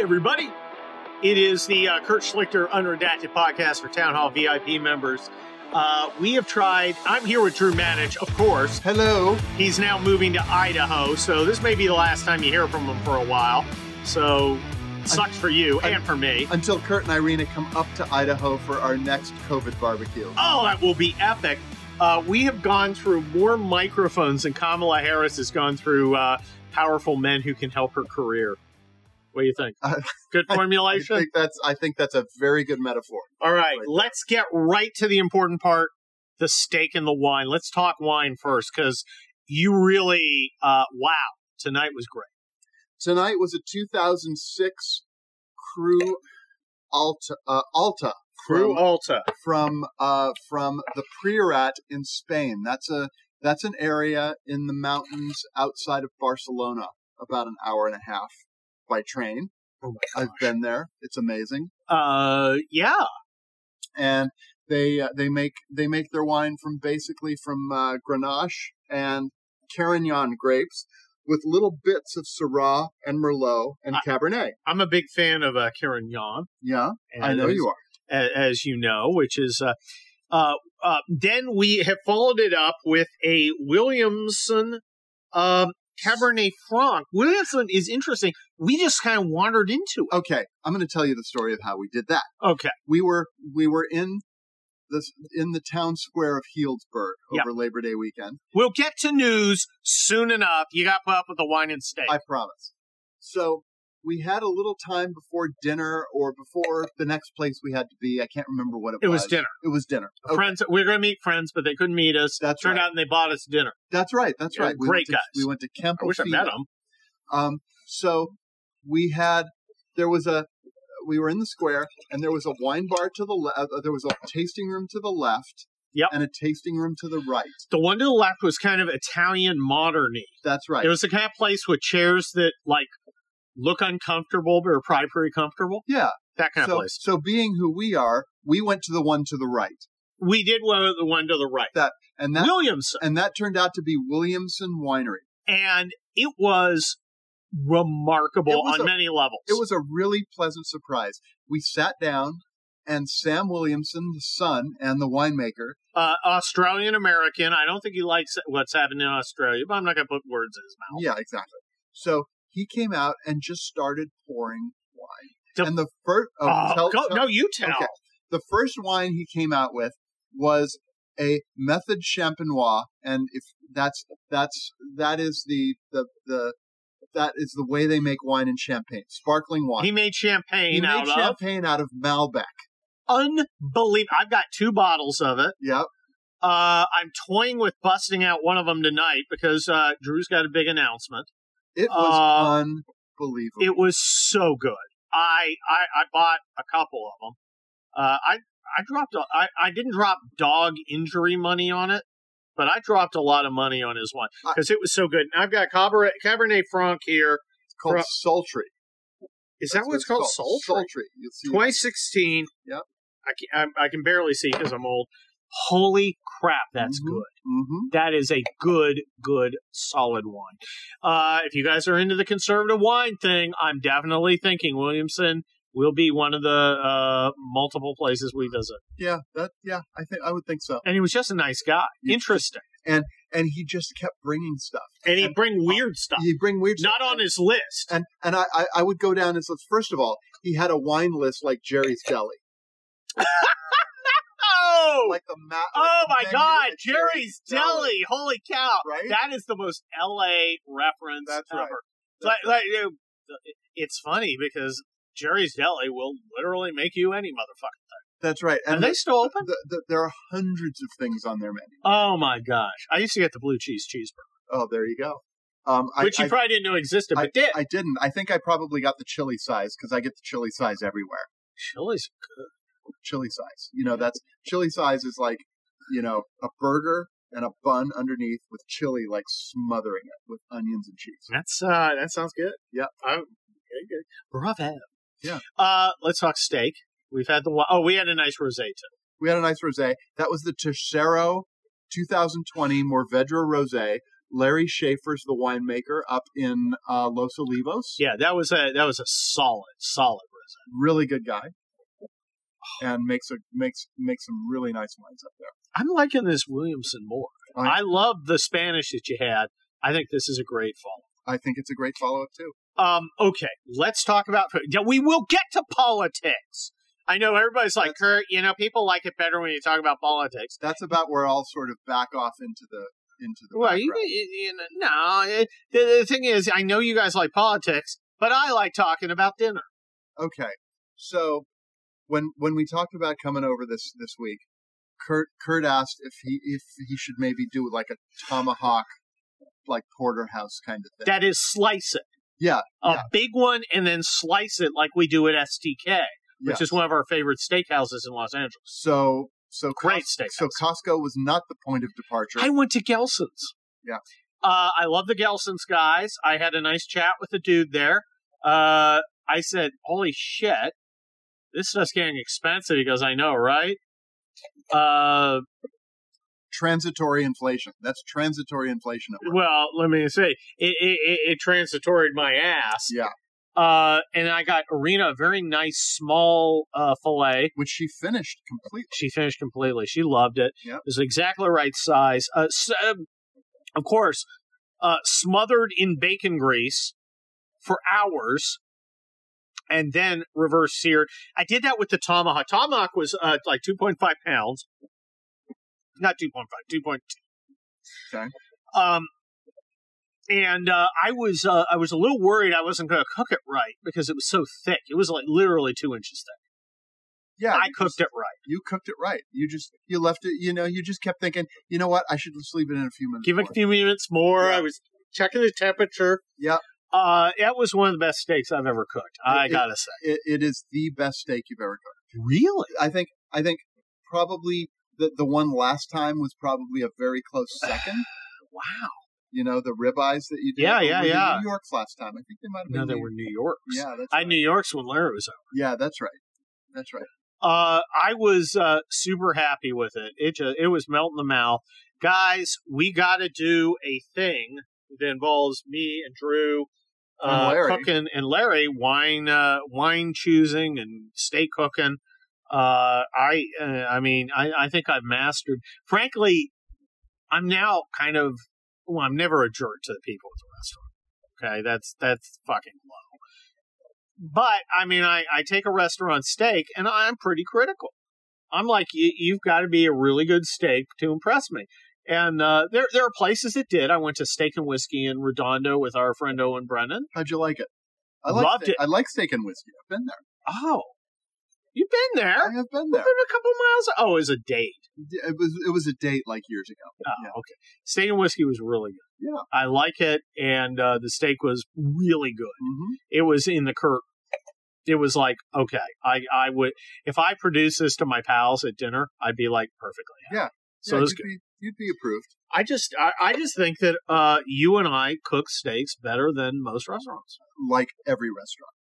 everybody. It is the uh, Kurt Schlichter Unredacted podcast for Townhall VIP members. Uh, we have tried, I'm here with Drew Manage, of course. Hello. He's now moving to Idaho, so this may be the last time you hear from him for a while. So, sucks for you and for me. Until Kurt and Irina come up to Idaho for our next COVID barbecue. Oh, that will be epic. Uh, we have gone through more microphones than Kamala Harris has gone through uh, powerful men who can help her career. What do you think? Uh, Good formulation? I think that's I think that's a very good metaphor. All right, Right. let's get right to the important part the steak and the wine. Let's talk wine first because you really, uh, wow, tonight was great. Tonight was a 2006 Crew Alta uh, Alta Crew from, Alta. from uh, from the Priorat in Spain. That's a that's an area in the mountains outside of Barcelona, about an hour and a half by train. Oh I've been there. It's amazing. Uh, yeah. and they uh, they make they make their wine from basically from uh, Grenache and Carignan grapes with little bits of Syrah and Merlot and I- Cabernet. I'm a big fan of uh, Carignan. Yeah, I know you are. a- as you know, which is uh, uh, uh, then we have followed it up with a Williamson um, Cabernet Franc. Williamson is interesting. We just kind of wandered into it. Okay, I'm going to tell you the story of how we did that. Okay, We were we were in the in the town square of Healdsburg over Labor Day weekend. we'll get to news soon enough. You got put up with the wine and steak. I promise. So we had a little time before dinner or before the next place we had to be. I can't remember what it, was. it was dinner. It was dinner. Okay. Friends, we were going to meet friends, but they couldn't meet us. That's Turned right. out and they bought us dinner. That's right. That's Yeah, right. We great to, guys. We went to Kemp. I wish I met them. Um, so we had there was a we were in the square and there was a wine bar to the left. Uh, there was a tasting room to the left. Yep. And a tasting room to the right. The one to the left was kind of Italian moderny. That's right. It was the kind of place with chairs that like look uncomfortable but are probably pretty comfortable. yeah. That kind of So place. so being who we are, we went to the one to the right. We did one the one to the right. that And that Williamson. and that turned out to be Williamson Winery. And it was remarkable on a- many levels. It was a really pleasant surprise. We sat down and Sam Williamson, the son and the winemaker, uh, Australian American. I don't think he likes what's happening in Australia, but I'm not going to put words in his mouth. Yeah, exactly. So he came out and just started pouring wine. The- and the first, oh, Oh, tell- go, tell- no, you tell. Okay. the first wine he came out with was a Méthode Champenoise, and if that's that's that is the the the that is the way they make wine and Champagne, sparkling wine. He made champagne He made out of champagne out of Malbec. unbelievable. I've got two bottles of it. Yep. Uh, I'm toying with busting out one of them tonight because uh, Drew's got a big announcement. It was Uh, unbelievable. It was so good. I I, I bought a couple of them. Uh, I I dropped I I didn't drop dog injury money on it, but I dropped a lot of money on his wine because it was so good. And I've got Cabernet, Cabernet Franc here. It's called Fro- sultry. Is that That's what it's called? Sultry. Sultry. See, 2016. Yep. I can, I, I can barely see because I'm old. Holy crap, that's Mhm. good. hmm That is a good, good, solid wine. Uh, if you guys are into the conservative wine thing, I'm definitely thinking Williamson will be one of the uh, multiple places we visit. Yeah, that yeah, I think I would think so. And he was just a nice guy, Yeah. interesting, And and he just kept bringing stuff. and he'd And- bring weird stuff, He'd bring weird stuff. not stuff. on his list. And and I, I, I would go down his list. First of all, he had a wine list like Jerry's Deli, Oh, like the map. oh my God, Jerry's Deli! Holy cow! right? That is the most LA reference That's ever. right. Like, like, you know, it's funny because Jerry's Deli will literally make you any motherfucking thing. That's right. Are And they the- still open? the, the, there are hundreds of things on their menu. Oh my gosh! I used to get the blue cheese cheeseburger, Oh, there you go. Um, I, which you I, probably didn't know existed, but did. I didn't. I think I probably got the chili size because I get the chili size everywhere. Chili's good. Chili size. You know, that's chili size is like, you know, a burger and a bun underneath with chili like smothering it with onions and cheese. That's uh, that sounds good. Yep. I'm good. good. Bravo. Yeah. Uh, let's talk steak. We've had the one- oh, we had a nice rosé too. We had a nice rosé. That was the Tercero 2020 Mourvèdre Rosé, Larry Schaffer's the winemaker up in uh, Los Olivos. Yeah, that was a that was a solid, solid rosé. Really good guy, and makes a makes makes some really nice wines up there. I'm liking this Williamson more. I- I love the Spanish that you had. I think this is a great follow. I think it's a great follow up too. Um, okay, let's talk about. Yeah, we will get to politics. I know everybody's like, Kurt. You know, people like it better when you talk about politics. That's about where I'll sort of back off into the into the. Well, you, you, you know, no. It, the, the thing is, I know you guys like politics, but I like talking about dinner. Okay, so when when we talked about coming over this this week, Kurt Kurt asked if he if he should maybe do like a tomahawk, like porterhouse kind of thing. That is, slice it. Yeah, A Yeah. big one, and then slice it like we do at STK, which yes. is one of our favorite steakhouses in Los Angeles. so so Great Cos- steakhouse. So Costco was not the point of departure. I went to Gelson's. Yeah. Uh, I love the Gelson's guys. I had a nice chat with the dude there. Uh, I said, "Holy shit, this stuff's getting expensive." He goes, "I know, right?" Uh, transitory inflation. That's transitory inflation. Well, let me say, it it, it, it transitoried my ass. Yeah, Uh, and I got Irina a very nice small uh, fillet. which she finished completely. She finished completely. She loved it. Yep. It was exactly the right size. Uh, s- um, of course, uh, smothered in bacon grease for hours, and then reverse seared. I did that with the tomahawk. Tomahawk was uh, like two point five pounds, not two point five, two point two. Okay. Um, and uh, I was uh, I was a little worried I wasn't going to cook it right because it was so thick. It was like literally two inches thick. Yeah, I cooked just- it right. You cooked it right. You just you left it. You know, you just kept thinking. You know what? I should just leave it in a few minutes. Give it more." a few minutes more. Yeah. I was checking the temperature. Yeah. Uh, that was one of the best steaks I've ever cooked. I It- gotta say. It, it is the best steak you've ever cooked. Really? I think. I think probably the the one last time was probably a very close second. Wow. you know, the ribeyes that you did. Yeah, yeah, yeah. New York's last time. I think they might have been. No, they New- were New York's. Yeah, that's I right. New York's when Larry was over. Yeah, that's right. That's right. Uh, I was uh, super happy with it. It just, it was melting the mouth. Guys, we got to do a thing that involves me and Drew uh, And cooking and Larry wine uh, wine choosing and steak cooking. Uh, I uh, I mean I, I think I've mastered. Frankly, I'm now kind of well. I'm never a jerk to the people at the restaurant. Okay, that's that's fucking low. But I mean, I, I take a restaurant steak and I'm pretty critical. I'm like, you, you've got to be a really good steak to impress me. And uh, there there are places that did. I went to Steak and Whiskey in Redondo with our friend Owen Brennan. How'd you like it? I Loved it. I like steak and whiskey. I've been there. Oh, you've been there? I have been We've there. been a couple miles. Oh, as a date. It was it was a date like years ago. Oh, Yeah. okay. Steak and Whiskey was really good. Yeah. I like it, and uh, the steak was really good. hmm It was in the Kurt. It was like, okay, I, I would if I produce this to my pals at dinner, I'd be like perfectly. happy. Yeah. So yeah, it was you'd good. be you'd be approved. I just I, I just think that uh, you and I cook steaks better than most restaurants. Like every restaurant.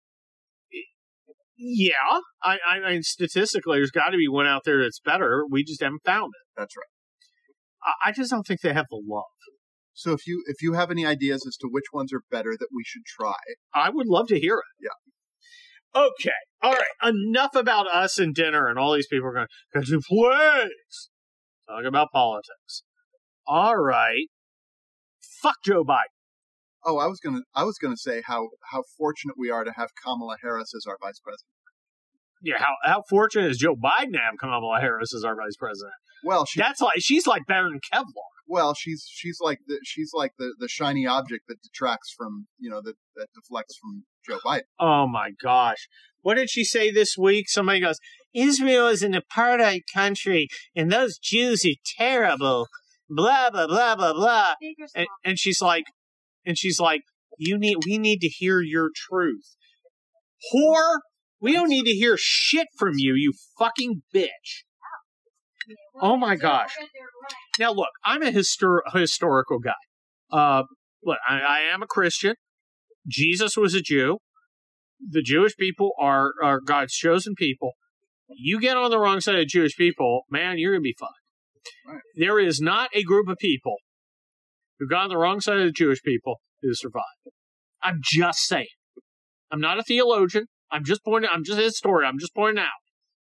Yeah, I, I mean statistically, there's got to be one out there that's better. We just haven't found it. That's right. I, I just don't think they have the love. So if you if you have any ideas as to which ones are better that we should try, I would love to hear it. Yeah. Okay. All right. Enough about us and dinner and all these people are going, could you please talk about politics? All right. Fuck Joe Biden. Oh, I was gonna I was gonna say how how fortunate we are to have Kamala Harris as our vice president. Yeah. How, how fortunate is Joe Biden to have Kamala Harris as our vice president? Well, she That's like, she's like better than Kevlar. well she's she's like the she's like the the shiny object that detracts from you know that that deflects from Joe Biden. Oh my gosh. What did she say this week? Somebody goes, Israel is an apartheid country and those Jews are terrible. Blah, blah, blah, blah, blah. And, and she's like, and she's like, you need, we need to hear your truth. Whore, we don't need to hear shit from you, you fucking bitch. Oh my gosh. Now look, I'm a histor- historical guy. Uh, look, I, I am a Christian. Jesus was a Jew. The Jewish people are, are God's chosen people. You get on the wrong side of Jewish people, man, you're gonna be fucked. Right. There is not a group of people who've gone on the wrong side of the Jewish people who survived. I'm just saying. I'm not a theologian. I'm just pointing. I'm just a historian. I'm just pointing out.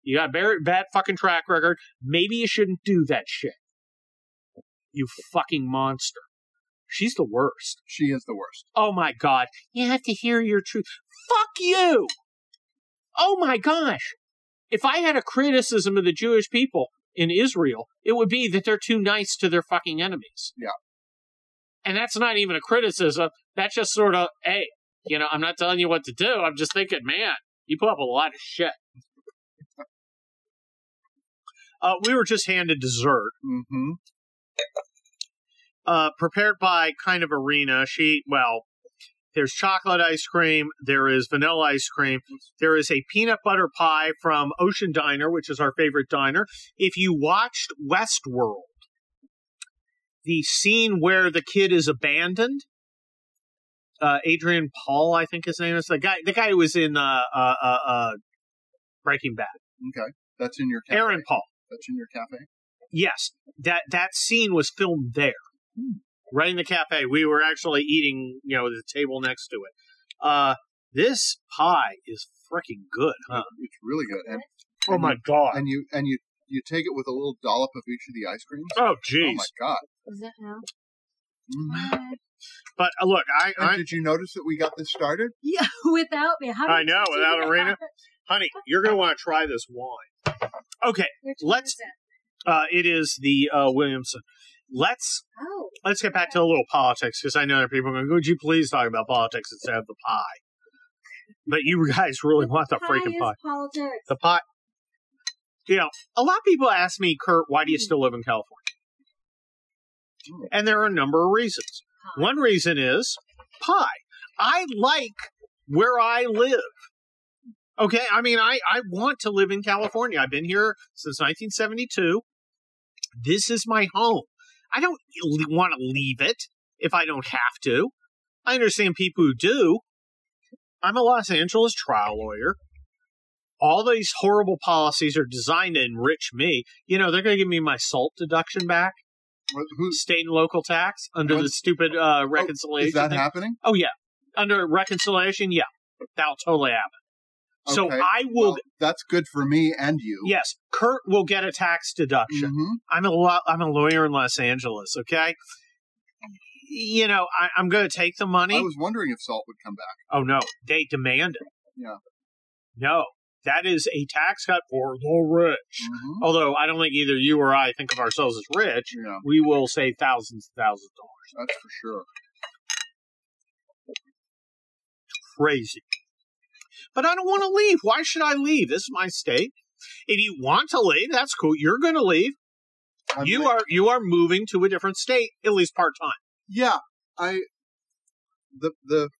You got a bad, bad fucking track record. Maybe you shouldn't do that shit. You fucking monster. She's the worst. She is the worst. Oh my god. You have to hear your truth. Fuck you! Oh my gosh. If I had a criticism of the Jewish people in Israel, it would be that they're too nice to their fucking enemies. Yeah. And that's not even a criticism. That's just sort of, hey, you know, I'm not telling you what to do. I'm just thinking, man, you put up a lot of shit. Uh, we were just handed dessert Mm-hmm. uh, prepared by kind of arena. She well, there's chocolate ice cream, there is vanilla ice cream, there is a peanut butter pie from Ocean Diner, which is our favorite diner. If you watched Westworld, the scene where the kid is abandoned. Uh, Adrian Paul, I think his name is the guy. The guy who was in uh, uh, uh, uh, Breaking Bad. Okay. That's in your cafe. Aaron Paul. That's in your cafe. Yes, that that scene was filmed there, right in the cafe. We were actually eating, you know, the table next to it. Uh, this pie is freaking good, huh? It's really good. And Oh and my you, god! and you and you you take it with a little dollop of each of the ice creams. Oh Oh jeez! my god. Is it now? Mhm. but uh, look, I, And I, did you notice that we got this started? Yeah, without me. How I did know, you do without that? Irina. honey, you're gonna want to try this wine. Okay, Which one Let's- is it? uh, it is the uh, Williamson. Let's Oh, let's get back to a little politics because I know there are people going. Would you please talk about politics instead of the pie? But you guys really want the pie freaking is pie. Politics. the pot. You know, a lot of people ask me, Kurt, why do you still live in California? And there are a number of reasons. One reason is pie. I like where I live. Okay, I mean, I, I want to live in California. I've been here since 1972. This is my home. I don't want to leave it if I don't have to. I understand people who do. I'm a Los Angeles trial lawyer all these horrible policies are designed to enrich me. You know, they're going to give me my salt deduction back, What, who's state and local tax under the stupid uh, reconciliation. is that thing. happening? Oh yeah, under reconciliation, yeah, that'll totally happen. So Okay. I will. Well, that's good for me and you. yes, Kurt will get a tax deduction. Mhm. I'm a lo- I'm a lawyer in Los Angeles. Okay. You know, I, I'm going to take the money. I was wondering if salt would come back. Oh no, they demand it. Yeah. No, that is a tax cut for the rich. Mhm. Although I don't think either you or I think of ourselves as rich, Yeah, we will save thousands and thousands of dollars. that's for sure. Crazy. But I don't want to leave. Why should I leave? This is my state. If you want to leave, that's cool. You're going to leave. I'm you like- are you are moving to a different state, at least part time. Yeah, I the the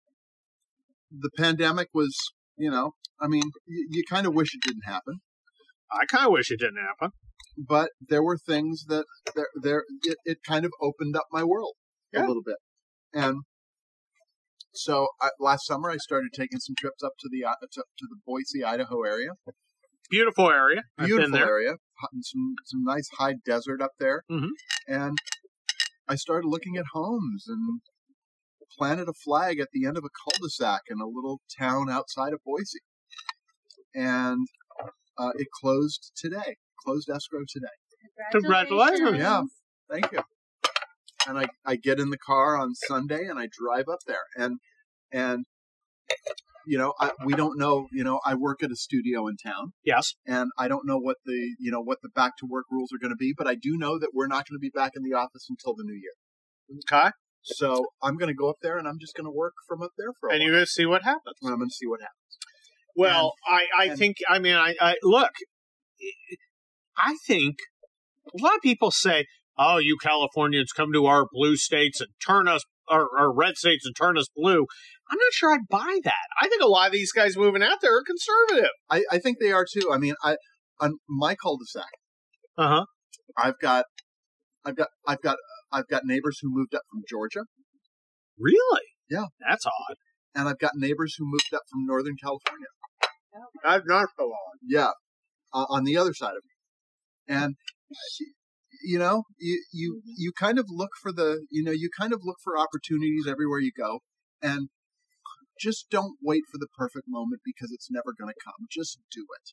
the pandemic was, you know, I mean, you, you kind of wish it didn't happen, I kind of wish it didn't happen. but there were things that there there it, it kind of opened up my world Yeah. a little bit, and so I, last summer I started taking some trips up to the uh, to, to the Boise, Idaho area. Beautiful area. I've been Beautiful area, some some nice high desert up there, Mhm. and I started looking at homes and planted a flag at the end of a cul-de-sac in a little town outside of Boise, and uh, it closed today. Closed escrow today. Congratulations. Yeah. Thank you. And I, I get in the car on Sunday and I drive up there and and you know I, we don't know you know I work at a studio in town Yes. and I don't know what the you know what the back to work rules are going to be but I do know that we're not going to be back in the office until the new year. Okay. So I'm going to go up there and I'm just going to work from up there for a And while. you're going to see what happens. and I'm going to see what happens. Well, I, I and- think, I mean, I, I look, I think a lot of people say, oh, you Californians come to our blue states and turn us, our, our red states and turn us blue. I'm not sure I'd buy that. I think a lot of these guys moving out there are conservative. I, I think they are too. I mean, I on my cul-de-sac, Uh huh. I've got, I've got, I've got, I've got neighbors who moved up from Georgia, Really? Yeah. That's odd. and I've got neighbors who moved up from Northern California. That's not so odd. Yeah, uh, on the other side of me, and you know, you you Mhm. you kind of look for the you know you kind of look for opportunities everywhere you go, and just don't wait for the perfect moment because it's never going to come. Just do it.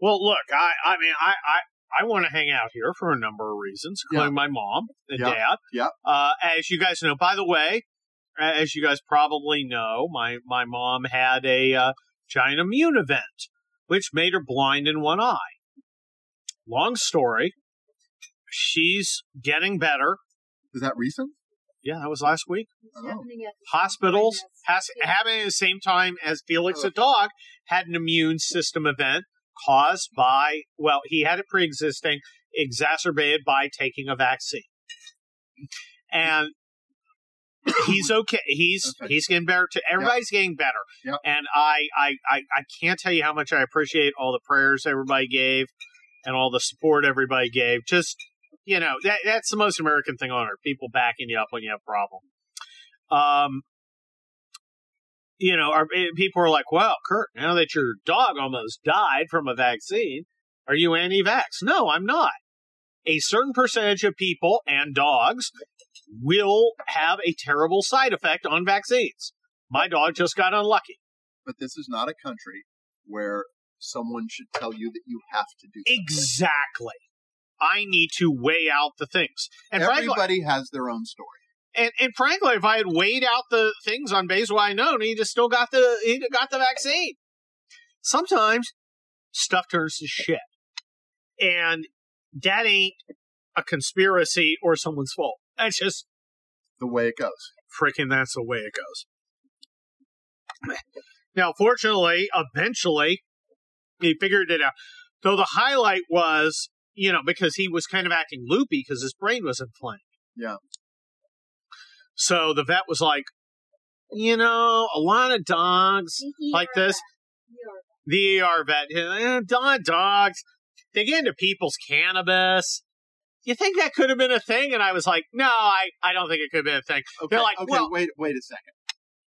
Well, look, I, I mean, I, I, I want to hang out here for a number of reasons, including my mom and Yeah. dad. Yeah. Uh, as you guys know, by the way, as you guys probably know, my, my mom had a uh, giant immune event, which made her blind in one eye. Long story. She's getting better. Is that recent? Yeah, that was last week. Oh. happening at the Hospitals same has, happening at the same time as Felix Oh. the dog had an immune system event caused by, well, he had it pre existing, exacerbated by taking a vaccine. And he's okay. He's Okay. he's getting better. To everybody's getting better. Yep. And I, I I I can't tell you how much I appreciate all the prayers everybody gave and all the support everybody gave. Just you know that that's the most American thing on earth. People backing you up when you have a problem. Um, you know, our, eh, people are like, "Well, Kurt, now that your dog almost died from a vaccine, are you anti-vax?" No, I'm not. A certain percentage of people and dogs will have a terrible side effect on vaccines. My dog just got unlucky. But this is not a country where someone should tell you that you have to do. something. Exactly. I need to weigh out the things. And frankly, Everybody has their own story. and, and frankly, if I had weighed out the things on base why I known, he just still got the he got the vaccine. Sometimes stuff turns to shit, and that ain't a conspiracy or someone's fault. That's just The way it goes. freaking. That's the way it goes. Now, fortunately, eventually, he figured it out. Though the highlight was, you know, because he was kind of acting loopy because his brain was inflamed. Yeah. So the vet was like, you know, a lot of dogs The like ER this, vet. ER the ER vet, eh, dog dogs, they get into people's cannabis. You think that could have been a thing? And I was like, no, I, I don't think it could have been a thing. Okay, They're like, okay, well- wait, wait a second.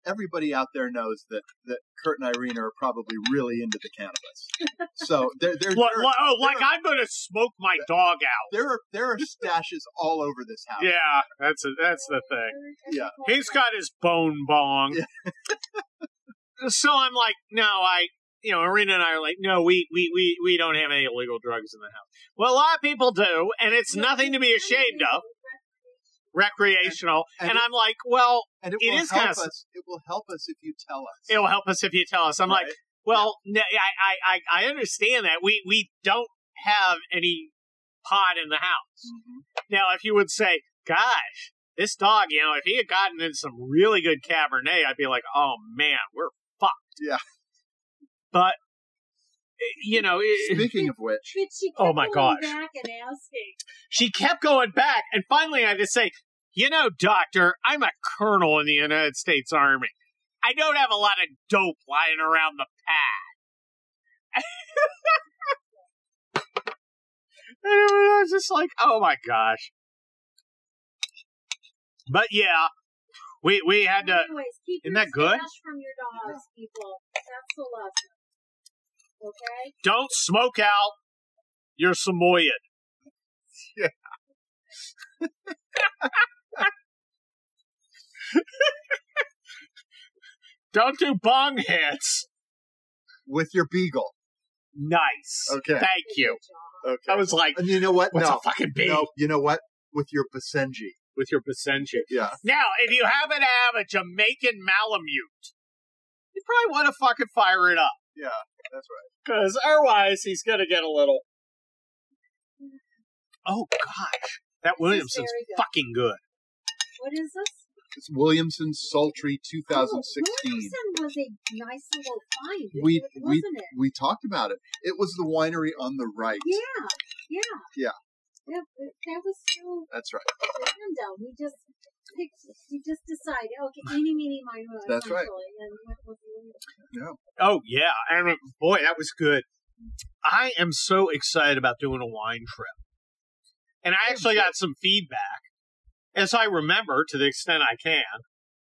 Everybody out there knows that, that Kurt and Irene are probably really into the cannabis. So there, there, Like, oh, there, like- oh, like are- I'm going to smoke my dog out. there are there are stashes all over this house. Yeah, that's a, that's the thing. Yeah. He's got his bone bong. Yeah. so I'm like, no, I, you know, Irina and I are like, no, we, we, we, we don't have any illegal drugs in the house. Well, a lot of people do, and it's nothing to be ashamed of, recreational. And- And, I'm like, well, and it, It will is help kinda- us. It will help us if you tell us. it'll help us if you tell us. I'm like, Right? well, no, I, I, I I understand that. We, we don't have any pot in the house. Mhm. Now, if you would say, gosh, this dog, you know, if he had gotten in some really good Cabernet, I'd be like, oh man, we're fucked. Yeah. But, eh, you know, it, Speaking of which, But she kept Oh my going gosh. back and asking. she kept going back. And finally, I just say, you know, doctor, I'm a colonel in the United States Army. I don't have a lot of dope lying around the pad. and I was just like, oh my gosh. But yeah, we we had to. Anyways, keep Isn't your that good? stash from your dogs, people. That's the lesson. Okay? don't smoke out your Samoyed. Yeah. don't do bong hits. with your beagle. Nice. Okay. Thank you. Okay. I was like, And you know what? what's no. a fucking bee No, you know what? With your Basenji. with your Basenji? Yeah. Now, if you happen to have a Jamaican Malamute, you probably want to fucking fire it up. Yeah, that's right. Because otherwise, he's going to get a little. Oh, gosh. That Williamson's good. fucking good. What is this? It's Williamson Sultry 2016. Oh, Williamson was a nice little find, we we wasn't it? we talked about it. It was the winery on the right. Yeah, yeah. Yeah. That, that was so That's right. random. We just picked, we just decide, okay, eeny, meeny, miny, moe, That's right. essentially, And went with Williamson. Oh, yeah. And boy, that was good. I am so excited about doing a wine trip. And I actually got some feedback, as I remember to the extent I can,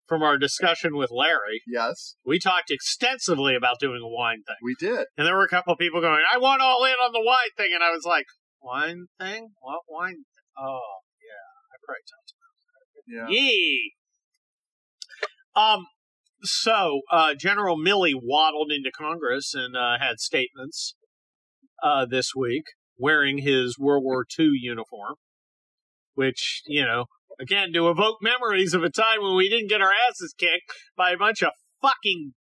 from our discussion with Larry. Yes, We talked extensively about doing a wine thing. we did. And there were a couple of people going, I want all in on the wine thing. And I was like, wine thing? What wine? Oh, yeah. I probably talked Yeah. Yee. Um. So, uh, General Milley waddled into Congress and uh, had statements uh, this week, wearing his World War II uniform, which you know, again, to evoke memories of a time when we didn't get our asses kicked by a bunch of fucking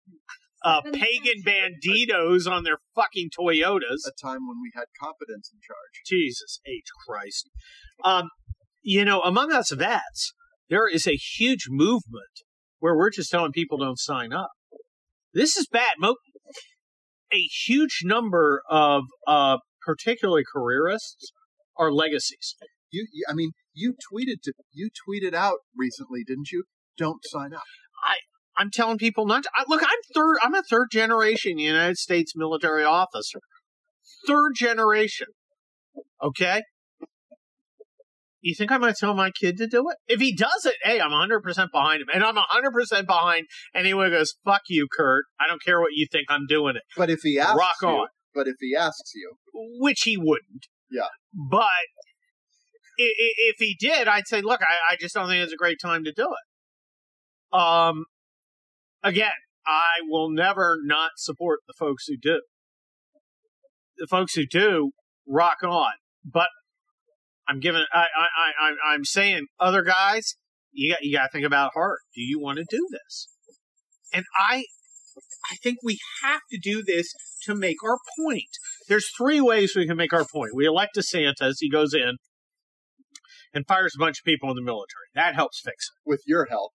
uh, pagan centuries. banditos on their fucking Toyotas. A time when we had competence in charge. Jesus H. Christ. Um, you know, among us vets, there is a huge movement where we're just telling people don't sign up. This is bad. Mo- a huge number of, uh, particularly careerists, are legacies. You, you, I mean, you tweeted to you tweeted out recently, didn't you? Don't sign up. I'm telling people not to. I, look, I'm third. I'm a third generation United States military officer. Third generation. Okay. You think I'm going to tell my kid to do it? If he does it, hey, I'm 100 percent behind him, and I'm 100 percent behind anyone who goes, "Fuck you, Kurt. I don't care what you think. I'm doing it." But if he asks Rock you, on. but if he asks you, Which he wouldn't. Yeah. But if he did, I'd say, "Look, I, I just don't think it's a great time to do it." Um, again, I will never not support the folks who do. The folks who do rock on, but I'm giving. I, I, I, I'm- I'm saying, other guys, you got, you got to think about hard. Do you want to do this? And I, I think we have to do this to make our point. There's three ways we can make our point. We elect DeSantis. He goes in and fires a bunch of people in the military. That helps fix it. with your help,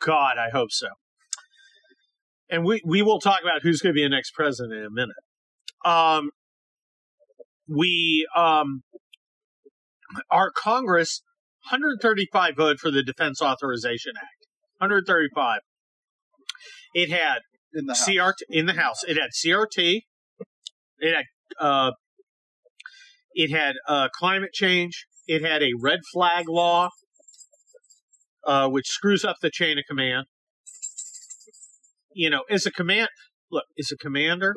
God, I hope so. And we, we will talk about who's going to be the next president in a minute. Um, we, um, our Congress, 135 voted for the Defense Authorization Act. 135. It had in the house. CRT in the House. It had CRT. It had uh, it had uh, climate change. It had a red flag law, uh, which screws up the chain of command. You know, as a command, look, as a commander,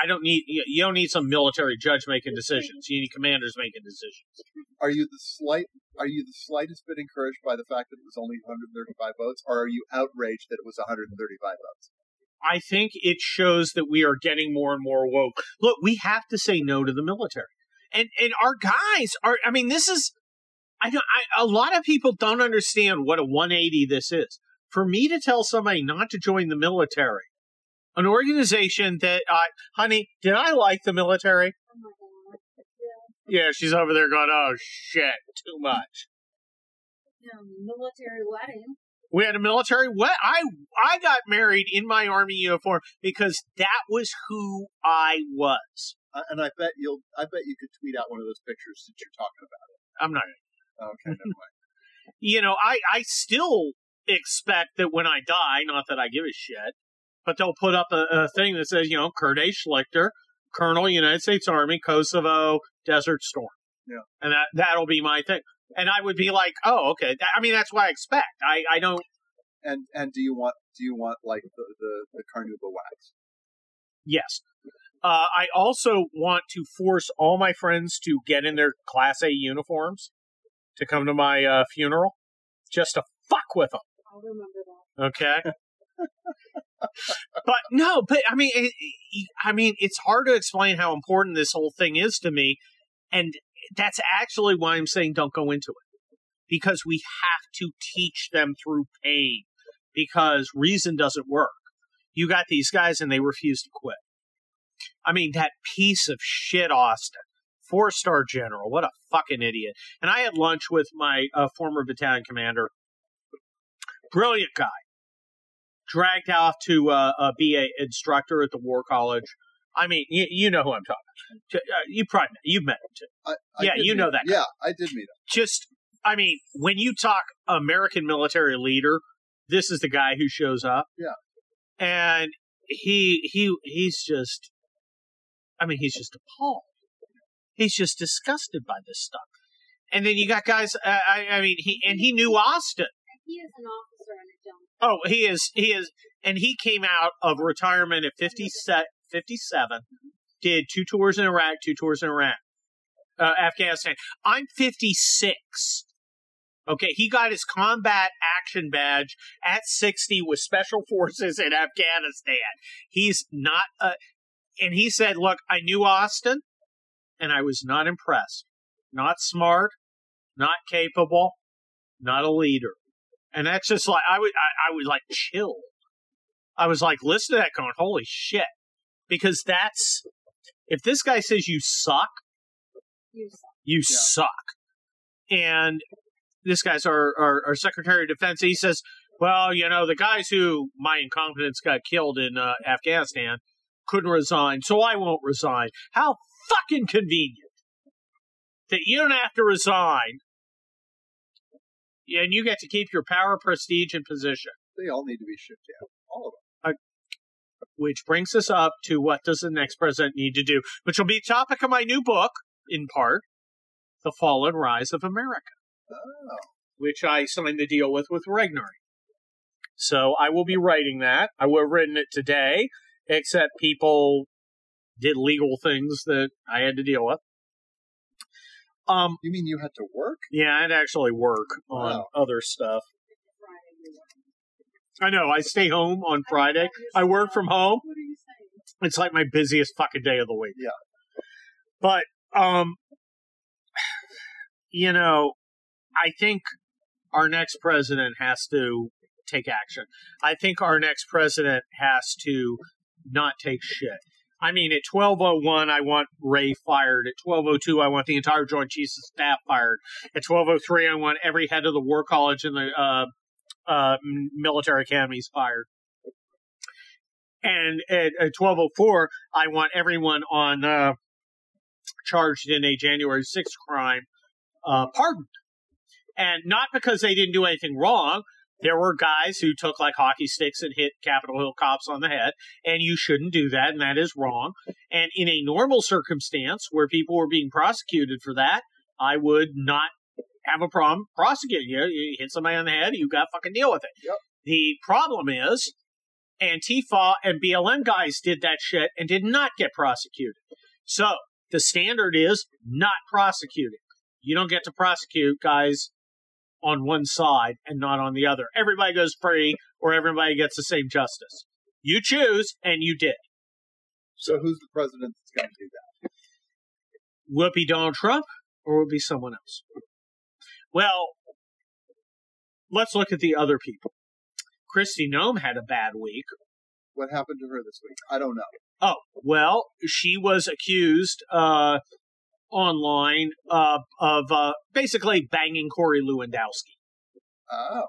I don't need you you don't need some military judge making decisions. You need commanders making decisions. Are you the slight? Are you the slightest bit encouraged by the fact that it was only 135 votes, or are you outraged that it was 135 votes? I think it shows that we are getting more and more woke. Look, we have to say no to the military, and and our guys are. I mean, this is. I know I, a lot of people don't understand what a 180 this is. For me to tell somebody not to join the military, an organization that, uh, honey, did I like the military? Oh. Yeah. Yeah, she's over there going, oh shit, too much. Yeah, military wedding. We had a military wed. I I got married in my army uniform because that was who I was. Uh, and I bet you'll. I bet you could tweet out one of those pictures since you're talking about I'm not. Okay, never mind. You know, I I still expect that when I die, not that I give a shit, but they'll put up a, a thing that says, you know, Kurt A. Schlichter, Colonel, United States Army, Kosovo, Desert Storm. Yeah. And that that'll be my thing. And I would be like, oh, okay. I mean, that's what I expect. I I don't. And and do you want do you want like the the, the carnauba wax? Yes. Uh, I also want to force all my friends to get in their Class A uniforms to come to my uh, funeral, just to fuck with them. I'll remember that. Okay. but no, but I mean, it, I mean, it's hard to explain how important this whole thing is to me, and that's actually why I'm saying don't go into it because we have to teach them through pain because reason doesn't work. You got these guys and they refuse to quit. I mean, that piece of shit, Austin, four star general, what a fucking idiot. And I had lunch with my uh, former battalion commander, brilliant guy dragged off to uh, uh, be a instructor at the War College. I mean, you, you know who I'm talking about. Uh, you probably you've met him too. I, I Yeah, you know that guy. Yeah, I did meet him. Just, I mean, when you talk American military leader, this is the guy who shows up. Yeah. and he he he's just, I mean, he's just appalled. He's just disgusted by this stuff. And then you got guys. Uh, I, I mean, he and he knew Austin. He is an officer and a gentleman. Oh, he is. He is. And he came out of retirement at 50 se- 57. did two tours in Iraq, two tours in Iraq, uh, Afghanistan. I'm 56. Okay, he got his combat action badge at 60 with special forces in Afghanistan. He's not, uh, and he said, look, I knew Austin and I was not impressed. Not smart, not capable, not a leader. And that's just like, I would, I, I was like chill. I was like, listen to that going, holy shit. Because that's, if this guy says you suck, You suck. you Yeah. suck. And this guy's our, our, our Secretary of Defense. He says, well, you know, the guys who my incompetence got killed in uh, Afghanistan couldn't resign, so I won't resign. How fucking convenient that you don't have to resign and you get to keep your power, prestige, and position. They all need to be shipped out. All of them. Uh, which brings us up to what does the next president need to do, which will be topic of my new book, in part, The Fall and Rise of America. Oh. which I signed the deal with with Regnery. So I will be writing that. I would have written it today, except people did legal things that I had to deal with. Um, You mean you had to work? yeah, I'd actually work on Wow. other stuff. Friday, you work. I know. I stay home on Friday. I work from home. What are you saying? It's like my busiest fucking day of the week. Yeah. But um you know, I think our next president has to take action. I think our next president has to not take shit. I mean, at 1201, I want Wray fired. At 1202, I want the entire Joint Chiefs of Staff fired. At 1203, I want every head of the War College and the uh, uh, military academies fired. And at, at 1204, I want everyone on uh, charged in a January 6th crime uh, pardoned. And not because they didn't do anything wrong. There were guys who took like hockey sticks and hit Capitol Hill cops on the head, and you shouldn't do that, and that is wrong. And in a normal circumstance where people were being prosecuted for that, I would not have a problem prosecuting you. You hit somebody on the head, you got to fucking deal with it. Yep. The problem is Antifa and BLM guys did that shit and did not get prosecuted. So the standard is not prosecuting. You don't get to prosecute guys on one side and not on the other. Everybody goes free or everybody gets the same justice. You choose, and you did. So who's the president that's going to do that? Will it be Donald Trump or will it be someone else? Well, let's look at the other people. Kristi Noem had a bad week. What happened to her this week? I don't know. Oh, well, she was accused uh, online uh, of uh, basically banging Corey Lewandowski. Oh.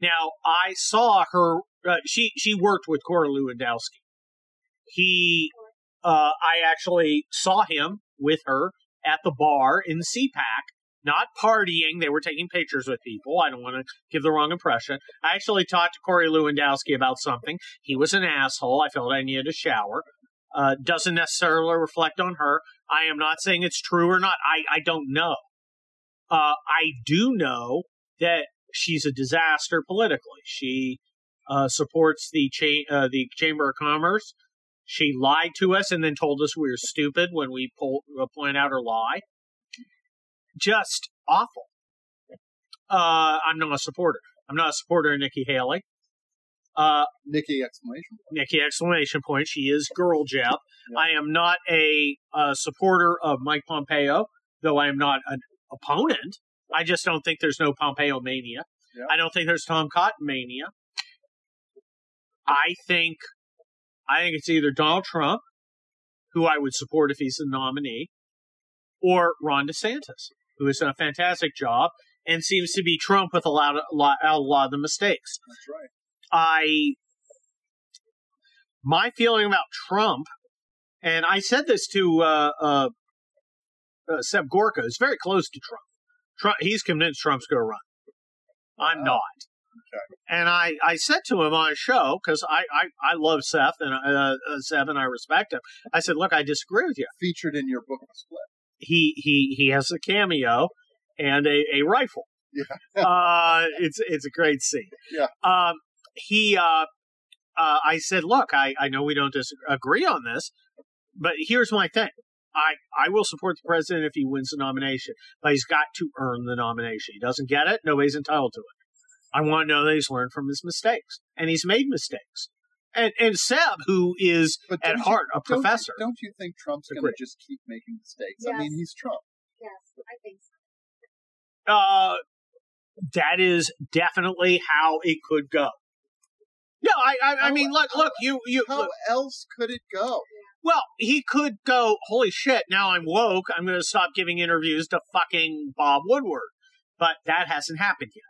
Now, I saw her. Uh, she she worked with Corey Lewandowski. He, uh, I actually saw him with her at the bar in CPAC, not partying. They were taking pictures with people. I don't want to give the wrong impression. I actually talked to Corey Lewandowski about something. He was an asshole. I felt I needed a shower. Uh, doesn't necessarily reflect on her. I am not saying it's true or not. I, I don't know. Uh, I do know that she's a disaster politically. She uh, supports the cha- uh, the Chamber of Commerce. She lied to us and then told us we were stupid when we pull, uh, point out her lie. Just awful. Uh, I'm not a supporter. I'm not a supporter of Nikki Haley. Uh, Nikki exclamation point. Nikki exclamation point. She is girl Jeb. Yeah. I am not a, uh supporter of Mike Pompeo, though I am not an opponent. I just don't think there's no Pompeo mania. Yeah. I don't think there's Tom Cotton mania. I think, I think it's either Donald Trump, who I would support if he's the nominee, or Ron DeSantis, who has done a fantastic job and seems to be Trump with a lot of, a lot, a lot of the mistakes. That's right. I my feeling about Trump, and I said this to uh, uh, uh, Seb Gorka, is very close to Trump. Trump, he's convinced Trump's going to run. I'm Wow. not. Okay. And I, I said to him on a show because I, I, I love Seth and uh, uh, Seb and I respect him. I said, look, I disagree with you. Featured in your book, Split. He he he has a cameo and a, a rifle. Yeah. uh, it's it's a great scene. Yeah. Um, he uh, uh, I said, look, I, I know we don't disagree on this, but here's my thing. I, I will support the president if he wins the nomination, but he's got to earn the nomination. He doesn't get it, nobody's entitled to it. I want to know that he's learned from his mistakes, and he's made mistakes. And and Seb, who is at you- heart a don't you- professor, Don't you, think Trump's going to just keep making mistakes? I mean, he's Trump. Yes, I think so. uh, that is definitely how it could go. No, I I, I mean, look, look, you you. How look, else could it go? well, he could go. Holy shit! Now I'm woke. I'm going to stop giving interviews to fucking Bob Woodward. But that hasn't happened yet.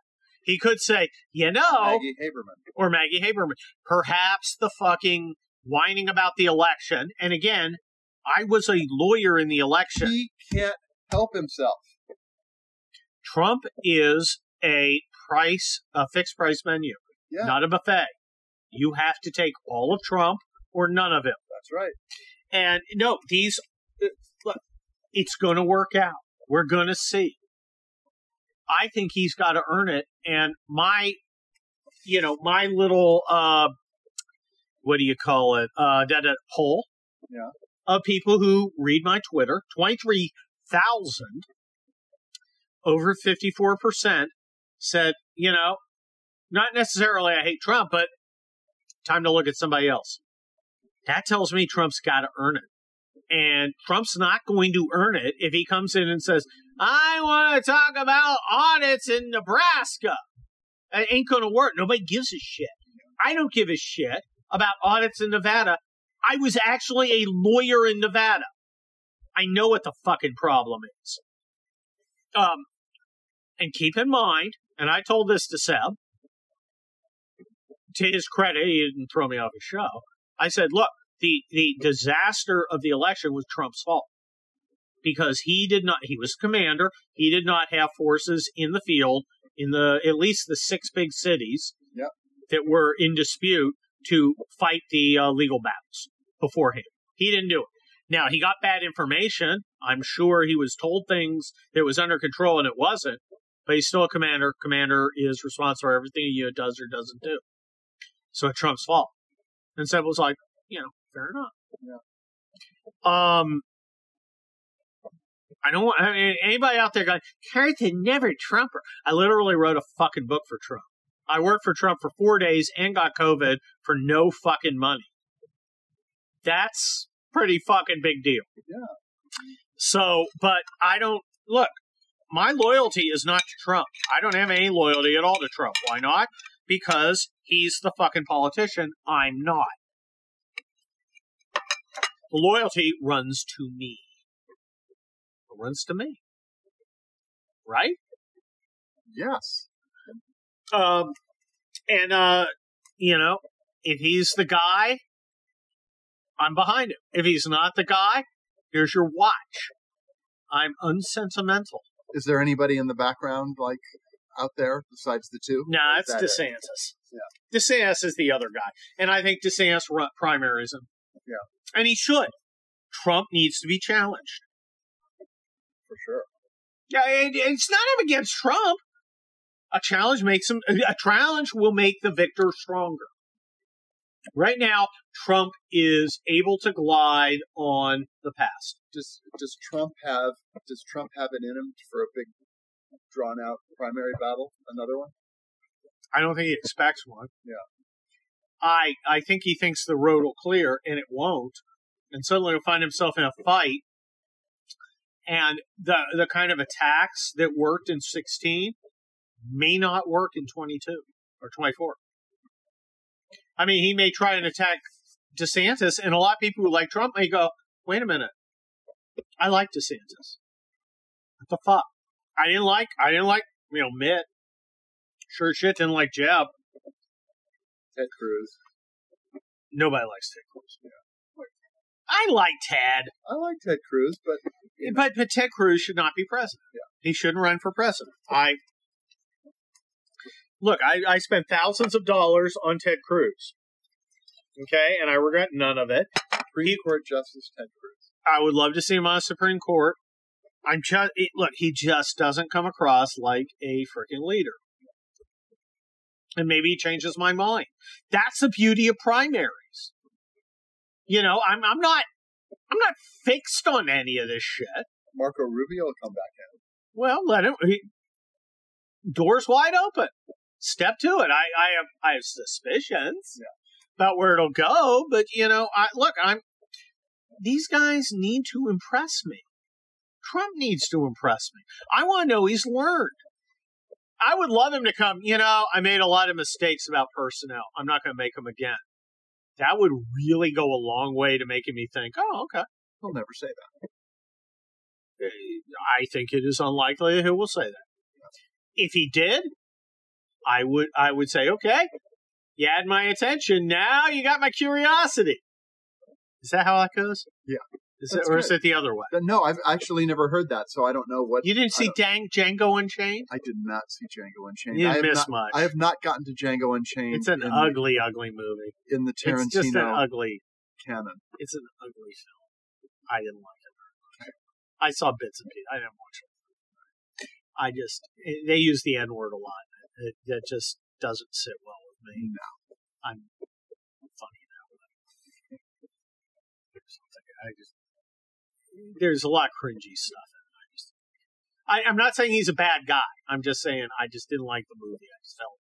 He could say, you know, Maggie Haberman. or Maggie Haberman. Perhaps the fucking whining about the election. And again, I was a lawyer in the election. He can't help himself. Trump is a price, a fixed price menu, Yeah, not a buffet. You have to take all of Trump or none of him. that's right. And no, these, uh, look, it's going to work out. We're going to see. I think he's got to earn it. And my, you know, my little, uh, what do you call it? Uh, that that poll. Yeah. Of people who read my Twitter, 23,000, over 54% said, you know, not necessarily I hate Trump, but time to look at somebody else. That tells me Trump's got to earn it. And Trump's not going to earn it if he comes in and says, I want to talk about audits in Nebraska. It ain't going to work. Nobody gives a shit. I don't give a shit about audits in Nevada. I was actually a lawyer in Nevada. I know what the fucking problem is. Um, and keep in mind, and I told this to Seb, to his credit, he didn't throw me off his show. I said, look, the, the disaster of the election was Trump's fault because he did not, he was commander. He did not have forces in the field in the, at least the six big cities Yep. that were in dispute to fight the uh, legal battles beforehand. He didn't do it. Now, he got bad information. I'm sure he was told things that was under control and it wasn't, but he's still a commander. Commander is responsible for everything a unit does or doesn't do. So it's Trump's fault. And Seb was like, you know, fair enough. Yeah. Um, I don't want I mean, anybody out there going, a never Trumper. I literally wrote a fucking book for Trump. I worked for Trump for four days and got COVID for no fucking money. That's pretty fucking big deal. Yeah. So, but I don't look. My loyalty is not to Trump. I don't have any loyalty at all to Trump. Why not? Because he's the fucking politician. I'm not. The loyalty runs to me. It runs to me. Right? Yes. Um, and uh, you know, if he's the guy, I'm behind him. If he's not the guy, here's your watch. I'm unsentimental. Is there anybody in the background, like out there, besides the two? Nah, it's is that it? DeSantis. Yeah. DeSantis is the other guy. And I think DeSantis run primaries him. Yeah. And he should. Trump needs to be challenged. For sure. Yeah, and it's not him against Trump. A challenge makes him. A challenge will make the victor stronger. Right now, Trump is able to glide on the past. Does does Trump have does Trump have it in him for a big drawn out primary battle? Another one? I don't think he expects one. Yeah. I I think he thinks the road will clear, and it won't. And suddenly he'll find himself in a fight. And the the kind of attacks that worked in 16 may not work in 22 or 24. I mean, he may try and attack DeSantis, and a lot of people who like Trump may go, "Wait a minute, I like DeSantis. What the fuck? I didn't like, I didn't like, you know, Mitt. Sure shit didn't like Jeb. Ted Cruz. Nobody likes Ted Cruz. Yeah. I like Ted, I like Ted Cruz, but but, but Ted Cruz should not be president. Yeah. He shouldn't run for president. I look. I, I spent thousands of dollars on Ted Cruz. Okay, and I regret none of it. Supreme Court Justice Ted Cruz. I would love to see him on the Supreme Court. I'm just it, look. He just doesn't come across like a freaking leader. And maybe he changes my mind. That's the beauty of primaries. You know, I'm I'm not I'm not fixed on any of this shit. Marco Rubio will come back in. Well, let him. He, doors wide open. Step to it. I, I have I have suspicions Yeah. about where it'll go, but you know, I look. I'm. These guys need to impress me. Trump needs to impress me. I want to know he's learned. I would love him to come. You know, I made a lot of mistakes about personnel. I'm not going to make them again. That would really go a long way to making me think, oh, okay. He'll never say that. Eh, I think it is unlikely that he will say that. If he did, I would I would say, okay, you had my attention. Now you got my curiosity. Is that how that goes? Yeah. Is it, or is it the other way? No, I've actually never heard that, so I don't know what. You didn't see Dang Django Unchained? I did not see Django Unchained. You I didn't have miss not, much. I have not gotten to Django Unchained. It's an ugly, ugly movie. in the Tarantino It's just an ugly. canon. It's an ugly film. I didn't like it very much. I saw bits and pieces. I didn't watch it. I just eh, they use the N word a lot. It, that just doesn't sit well with me. No. I'm funny that way. I just there's a lot of cringy stuff. In it. I just I, I'm not saying he's a bad guy. I'm just saying I just didn't like the movie. I just felt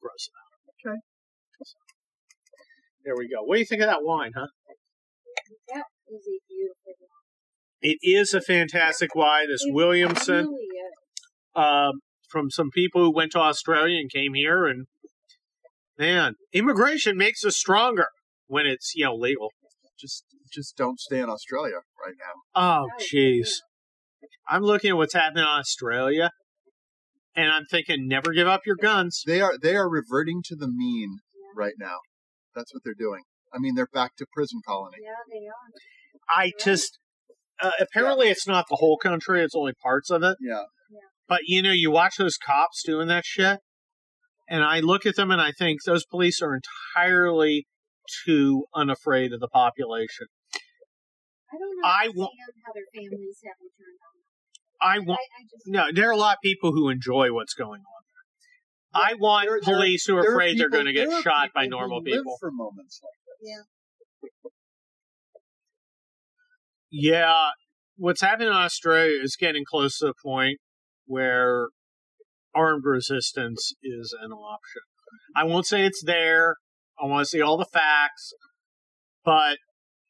gross about it. Okay. There we go. What do you think of that wine, huh? That is a beautiful wine. It is a fantastic wine. This It Williamson Really is. um, from some people who went to Australia and came here, and man, immigration makes us stronger when it's you know legal. Just, just don't stay in Australia right now. Oh, jeez. I'm looking at what's happening in Australia, and I'm thinking, never give up your guns. They are, they are reverting to the mean right now. That's what they're doing. I mean, they're back to prison colony. Yeah, they are. I just uh, apparently it's not the whole country; it's only parts of it. Yeah. But you know, you watch those cops doing that shit, and I look at them and I think those police are entirely too unafraid of the population. I don't I understand wa- how their families haven't turned on. I them. want I, I just no. There are a lot of people who enjoy what's going on there. I want There- there- police who are there afraid they're going to get there are shot by people who normal live people. for moments like this. Yeah. Yeah, what's happening in Australia is getting close to the point where armed resistance is an option. I won't say it's there. I want to see all the facts, but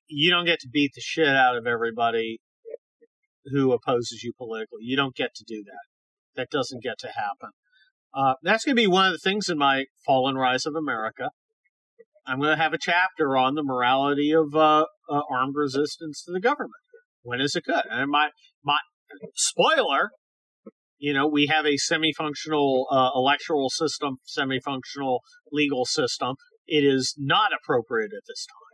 you don't get to beat the shit out of everybody who opposes you politically. You don't get to do that. That doesn't get to happen. Uh, that's going to be one of the things in my Fall and Rise of America. I'm going to have a chapter on the morality of uh, uh, armed resistance to the government. When is it good? And my my spoiler, you know, we have a semi-functional uh, electoral system, semi-functional legal system. It is not appropriate at this time.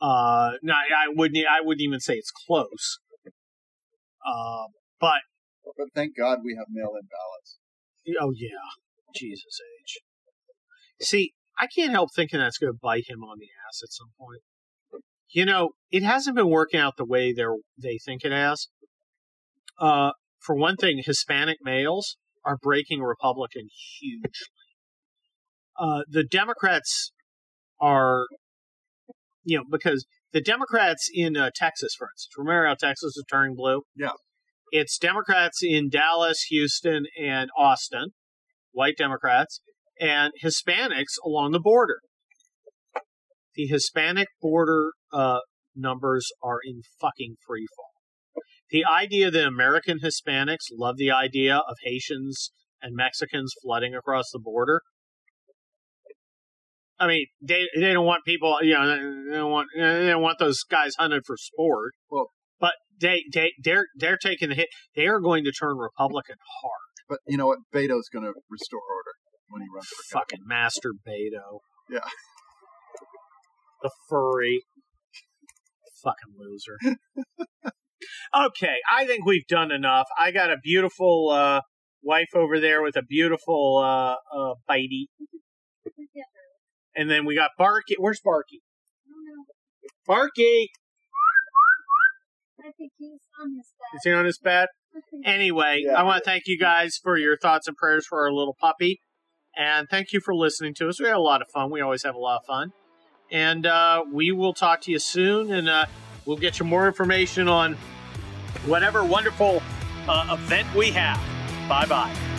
Uh, no, I wouldn't. I wouldn't even say it's close. Uh, but But thank God we have mail-in ballots. oh yeah, Jesus age. See, I can't help thinking that's going to bite him on the ass at some point. You know, it hasn't been working out the way they they think it has. Uh, for one thing, Hispanic males are breaking Republican hugely. Uh, the Democrats are, you know, because the Democrats in uh, Texas, for instance, remember how Texas is turning blue? Yeah. It's Democrats in Dallas, Houston, and Austin, white Democrats, and Hispanics along the border. The Hispanic border uh, numbers are in fucking free fall. The idea that American Hispanics love the idea of Haitians and Mexicans flooding across the border. I mean, they they don't want people, you know, they don't want they don't want those guys hunted for sport. Well- but they they they're they're taking the hit. They are going to turn Republican hard. But you know what? Beto's going to restore order when he runs for governor. Fucking Master Beto. Yeah. The furry. Fucking loser. okay, I think we've done enough. I got a beautiful uh, wife over there with a beautiful uh, uh, bitey. Look at her. And then we got Barky. Where's Barky? I don't know. Barky! I think he's on his back. Is he on his bed? Anyway, Yeah. I want to thank you guys for your thoughts and prayers for our little puppy. And thank you for listening to us. We had a lot of fun. We always have a lot of fun. And uh, we will talk to you soon. And uh, We'll get you more information on whatever wonderful uh, event we have. Bye bye.